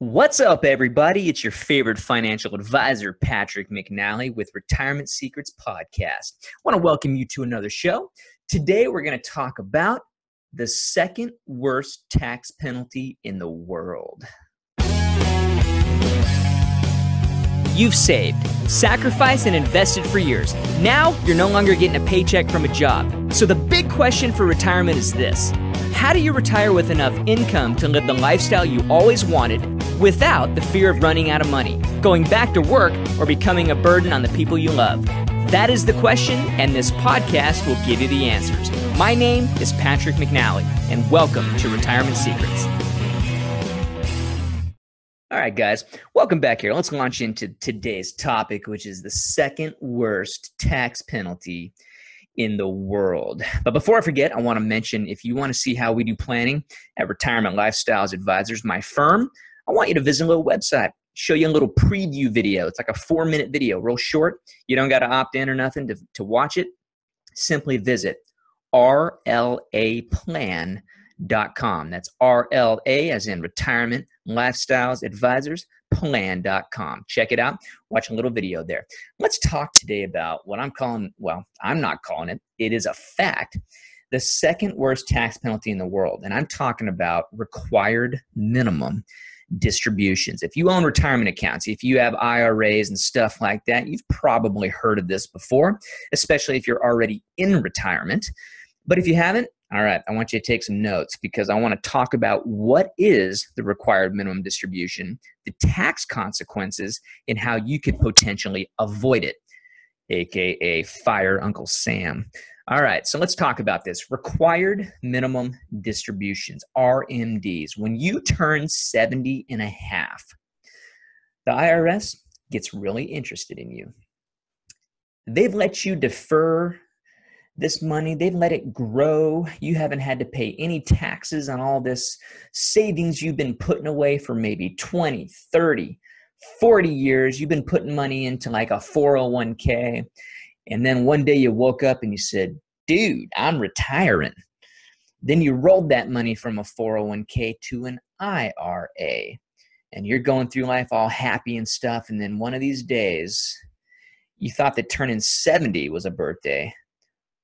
What's up, everybody? It's your favorite financial advisor, Patrick McNally, with Retirement Secrets Podcast. I want to welcome you to another show. Today, we're going to talk about the second worst tax penalty in the world. You've saved, sacrificed, and invested for years. Now, you're no longer getting a paycheck from a job. So, the big question for retirement is this How do you retire with enough income to live the lifestyle you always wanted without the fear of running out of money, going back to work, or becoming a burden on the people you love? That is the question, and this podcast will give you the answers. My name is Patrick McNally, and welcome to Retirement Secrets. All right, guys, welcome back here. Let's launch into today's topic, which is the second worst tax penalty in the world. But before I forget, I want to mention if you want to see how we do planning at Retirement Lifestyles Advisors, my firm, I want you to visit a little website, show you a little preview video. It's like a four minute video, real short. You don't got to opt in or nothing to, to watch it. Simply visit rlaplan.com. That's RLA as in retirement lifestyles advisors plan.com. Check it out. Watch a little video there. Let's talk today about what I'm calling, well, I'm not calling it, it is a fact, the second worst tax penalty in the world. And I'm talking about required minimum distributions. If you own retirement accounts, if you have IRAs and stuff like that, you've probably heard of this before, especially if you're already in retirement. But if you haven't, all right, I want you to take some notes because I want to talk about what is the required minimum distribution, the tax consequences, and how you could potentially avoid it, aka fire Uncle Sam. All right, so let's talk about this. Required minimum distributions, RMDs. When you turn 70 and a half, the IRS gets really interested in you. They've let you defer this money, they've let it grow. You haven't had to pay any taxes on all this savings you've been putting away for maybe 20, 30, 40 years. You've been putting money into like a 401k. And then one day you woke up and you said, dude, I'm retiring. Then you rolled that money from a 401k to an IRA. And you're going through life all happy and stuff. And then one of these days, you thought that turning 70 was a birthday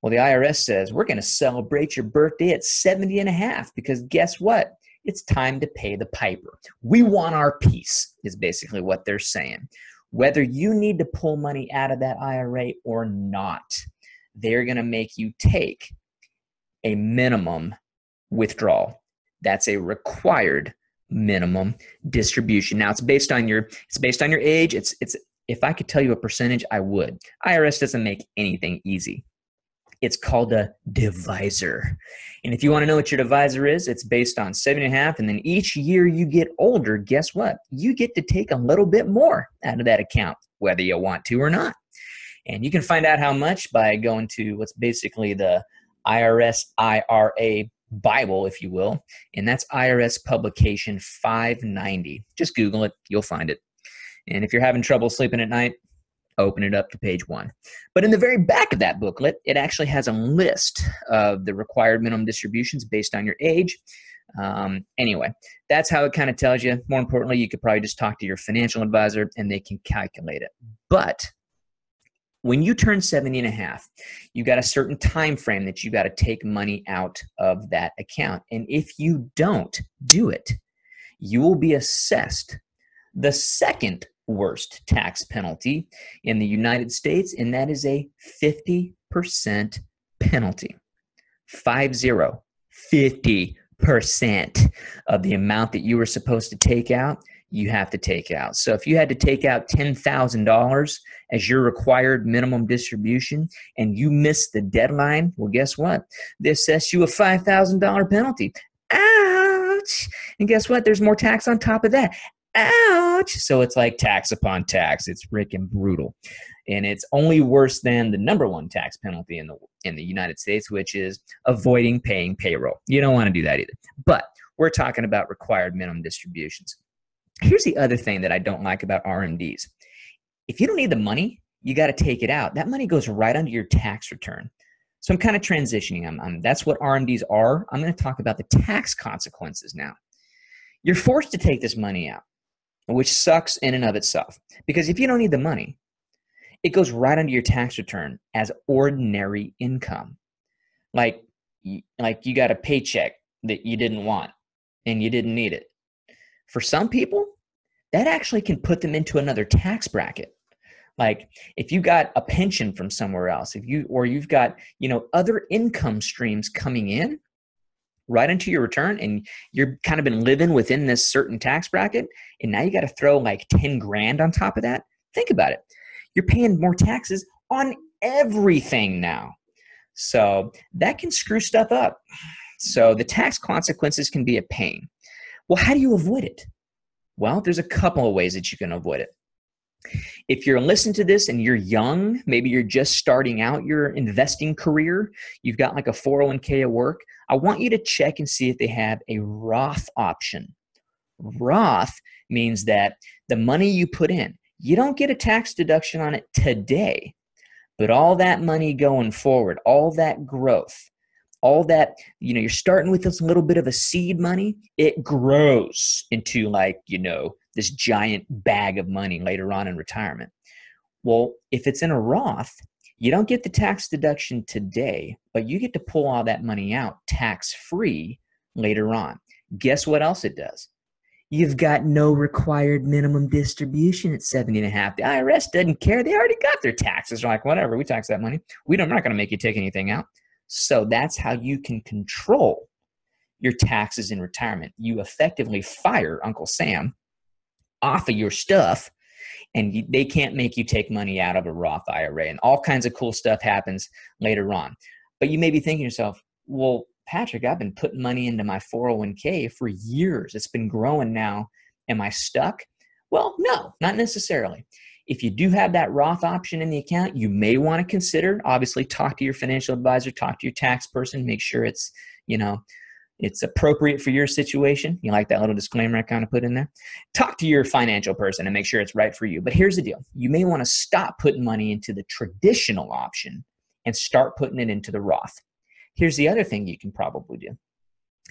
well, the IRS says we're going to celebrate your birthday at 70 and a half because guess what? It's time to pay the piper. We want our piece, is basically what they're saying. Whether you need to pull money out of that IRA or not, they're going to make you take a minimum withdrawal. That's a required minimum distribution. Now it's based on your it's based on your age. It's it's if I could tell you a percentage, I would. IRS doesn't make anything easy. It's called a divisor. And if you want to know what your divisor is, it's based on seven and a half. And then each year you get older, guess what? You get to take a little bit more out of that account, whether you want to or not. And you can find out how much by going to what's basically the IRS IRA Bible, if you will. And that's IRS publication 590. Just Google it, you'll find it. And if you're having trouble sleeping at night, open it up to page one. But in the very back of that booklet, it actually has a list of the required minimum distributions based on your age. Um, anyway, that's how it kind of tells you. More importantly, you could probably just talk to your financial advisor and they can calculate it. But when you turn 70 and a half, you got a certain time frame that you got to take money out of that account. And if you don't do it, you will be assessed the second worst tax penalty in the United States, and that is a 50% penalty. Five zero, 50% of the amount that you were supposed to take out, you have to take out. So if you had to take out $10,000 as your required minimum distribution and you missed the deadline, well, guess what? They assess you a $5,000 penalty. Ouch! And guess what? There's more tax on top of that ouch. So it's like tax upon tax. It's freaking brutal. And it's only worse than the number one tax penalty in the in the United States, which is avoiding paying payroll. You don't want to do that either. But we're talking about required minimum distributions. Here's the other thing that I don't like about RMDs. If you don't need the money, you got to take it out. That money goes right under your tax return. So I'm kind of transitioning. I'm, I'm, that's what RMDs are. I'm going to talk about the tax consequences now. You're forced to take this money out which sucks in and of itself. Because if you don't need the money, it goes right under your tax return as ordinary income. Like, like you got a paycheck that you didn't want and you didn't need it. For some people, that actually can put them into another tax bracket. Like if you got a pension from somewhere else, if you or you've got, you know, other income streams coming in right into your return and you're kind of been living within this certain tax bracket and now you got to throw like 10 grand on top of that. Think about it. You're paying more taxes on everything now. So that can screw stuff up. So the tax consequences can be a pain. Well, how do you avoid it? Well, there's a couple of ways that you can avoid it. If you're listening to this and you're young, maybe you're just starting out your investing career, you've got like a 401k at work, I want you to check and see if they have a Roth option. Roth means that the money you put in, you don't get a tax deduction on it today, but all that money going forward, all that growth, all that you know you're starting with this little bit of a seed money it grows into like you know this giant bag of money later on in retirement. Well if it's in a roth you don't get the tax deduction today but you get to pull all that money out tax free later on. Guess what else it does? You've got no required minimum distribution at 70 and a half. The irs doesn't care. They already got their taxes. They're like whatever we tax that money. We don't, we're not going to make you take anything out so that's how you can control your taxes in retirement. You effectively fire Uncle Sam off of your stuff and they can't make you take money out of a Roth IRA. And all kinds of cool stuff happens later on. But you may be thinking to yourself, well, Patrick, I've been putting money into my 401k for years. It's been growing now. Am I stuck? Well, no, not necessarily. If you do have that Roth option in the account, you may want to consider, obviously, talk to your financial advisor, talk to your tax person, make sure it's, you know, it's appropriate for your situation. You like that little disclaimer I kind of put in there? Talk to your financial person and make sure it's right for you. But here's the deal you may want to stop putting money into the traditional option and start putting it into the Roth. Here's the other thing you can probably do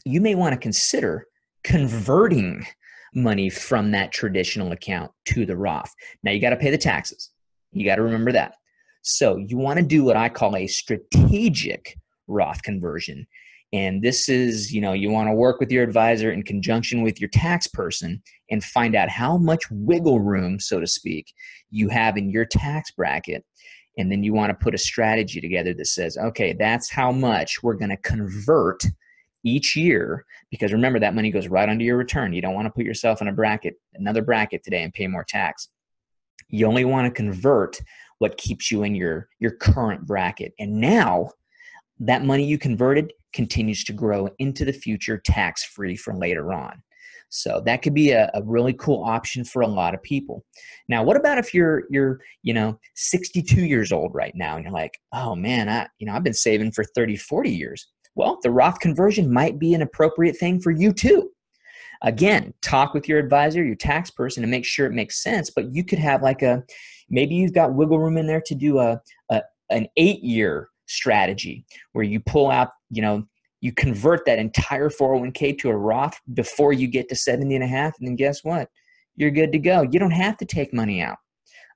you may want to consider converting money from that traditional account to the Roth. Now you got to pay the taxes. You got to remember that. So you want to do what I call a strategic Roth conversion. And this is, you know, you want to work with your advisor in conjunction with your tax person and find out how much wiggle room, so to speak, you have in your tax bracket. And then you want to put a strategy together that says, okay, that's how much we're going to convert each year because remember that money goes right under your return. You don't want to put yourself in a bracket, another bracket today and pay more tax. You only want to convert what keeps you in your your current bracket. And now that money you converted continues to grow into the future tax free for later on. So that could be a, a, really cool option for a lot of people. Now, what about if you're you're you know 62 years old right now and you're like, oh man, I you know I've been saving for 30, 40 years. Well, the Roth conversion might be an appropriate thing for you too. Again, talk with your advisor, your tax person, to make sure it makes sense. But you could have like a maybe you've got wiggle room in there to do a, a an eight year strategy where you pull out, you know, you convert that entire 401k to a Roth before you get to 70 and a half. And then guess what? You're good to go. You don't have to take money out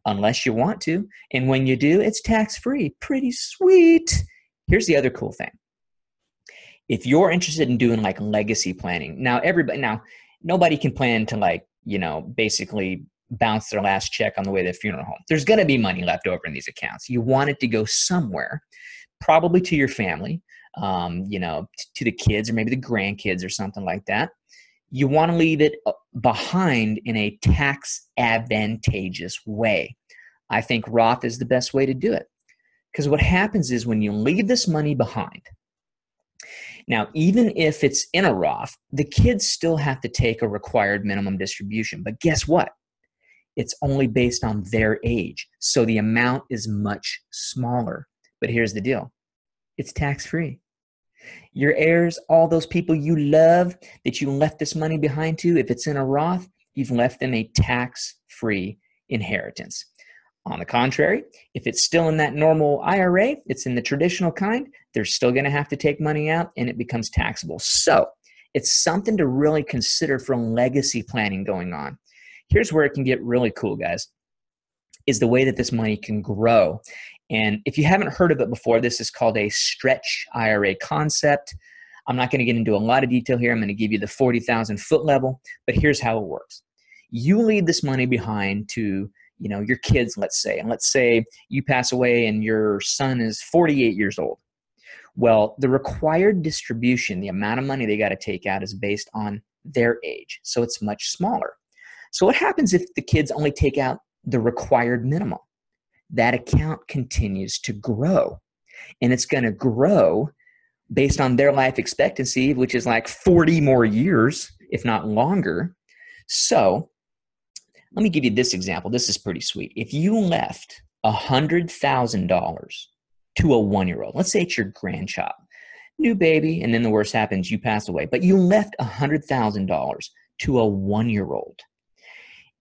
unless you want to. And when you do, it's tax free. Pretty sweet. Here's the other cool thing if you're interested in doing like legacy planning now everybody now nobody can plan to like you know basically bounce their last check on the way to the funeral home. There's going to be money left over in these accounts. You want it to go somewhere probably to your family um, you know to the kids or maybe the grandkids or something like that. You want to leave it uh, behind in a tax advantageous way. I think roth is the best way to do it. Because what happens is when you leave this money behind now, even if it's in a Roth, the kids still have to take a required minimum distribution. But guess what? It's only based on their age. So the amount is much smaller. But here's the deal it's tax free. Your heirs, all those people you love that you left this money behind to, if it's in a Roth, you've left them a tax free inheritance. On the contrary, if it's still in that normal IRA, it's in the traditional kind, they're still going to have to take money out and it becomes taxable. So it's something to really consider for legacy planning going on. Here's where it can get really cool, guys, is the way that this money can grow. And if you haven't heard of it before, this is called a stretch IRA concept. I'm not going to get into a lot of detail here. I'm going to give you the 40,000 foot level, but here's how it works. You leave this money behind to, you know, your kids, let's say, and let's say you pass away and your son is 48 years old. Well, the required distribution, the amount of money they got to take out is based on their age. So it's much smaller. So what happens if the kids only take out the required minimum? That account continues to grow. And it's going to grow based on their life expectancy, which is like 40 more years, if not longer. So let me give you this example. This is pretty sweet. If you left $100,000 to a one year old, let's say it's your grandchild, new baby, and then the worst happens, you pass away, but you left $100,000 to a one year old,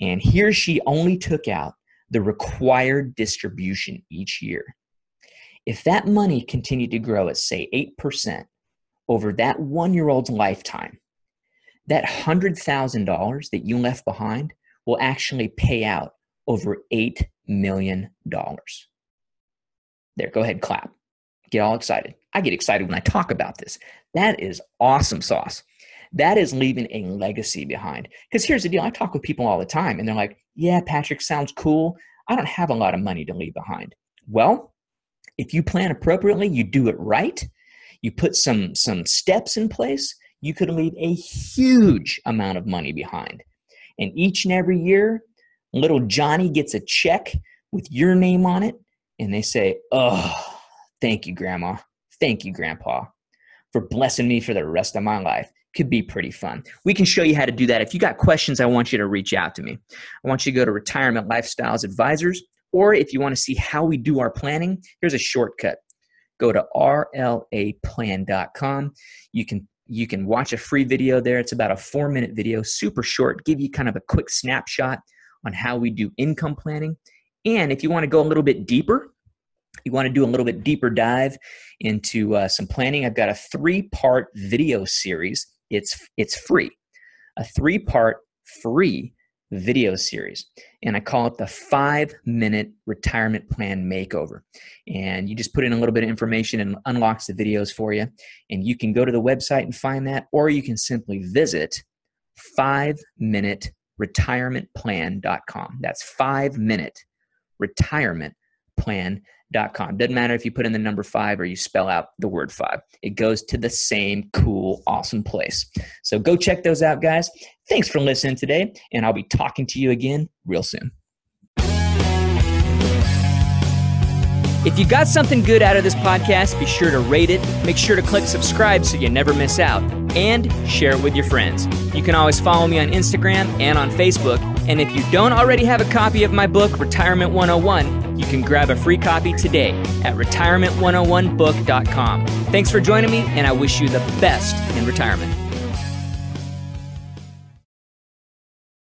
and he or she only took out the required distribution each year. If that money continued to grow at, say, 8% over that one year old's lifetime, that $100,000 that you left behind will actually pay out over $8 million. There, go ahead, clap. Get all excited. I get excited when I talk about this. That is awesome sauce. That is leaving a legacy behind. Because here's the deal I talk with people all the time, and they're like, Yeah, Patrick, sounds cool. I don't have a lot of money to leave behind. Well, if you plan appropriately, you do it right, you put some some steps in place, you could leave a huge amount of money behind. And each and every year, little Johnny gets a check with your name on it, and they say, "Oh, thank you, Grandma. Thank you, Grandpa, for blessing me for the rest of my life." Could be pretty fun. We can show you how to do that. If you got questions, I want you to reach out to me. I want you to go to Retirement Lifestyles Advisors or if you want to see how we do our planning, here's a shortcut. Go to rlaplan.com. You can you can watch a free video there. It's about a 4-minute video, super short, give you kind of a quick snapshot on how we do income planning. And if you want to go a little bit deeper, you want to do a little bit deeper dive into uh, some planning, I've got a three-part video series. It's it's free. A three-part free video series. And I call it the five minute retirement plan makeover. And you just put in a little bit of information and unlocks the videos for you. And you can go to the website and find that, or you can simply visit five minute retirement retirementplan.com. That's five minute retirement plan Doesn't matter if you put in the number five or you spell out the word five, it goes to the same cool, awesome place. So go check those out, guys. Thanks for listening today, and I'll be talking to you again real soon. If you got something good out of this podcast, be sure to rate it, make sure to click subscribe so you never miss out, and share it with your friends. You can always follow me on Instagram and on Facebook. And if you don't already have a copy of my book, Retirement 101, you can grab a free copy today at retirement101book.com. Thanks for joining me, and I wish you the best in retirement.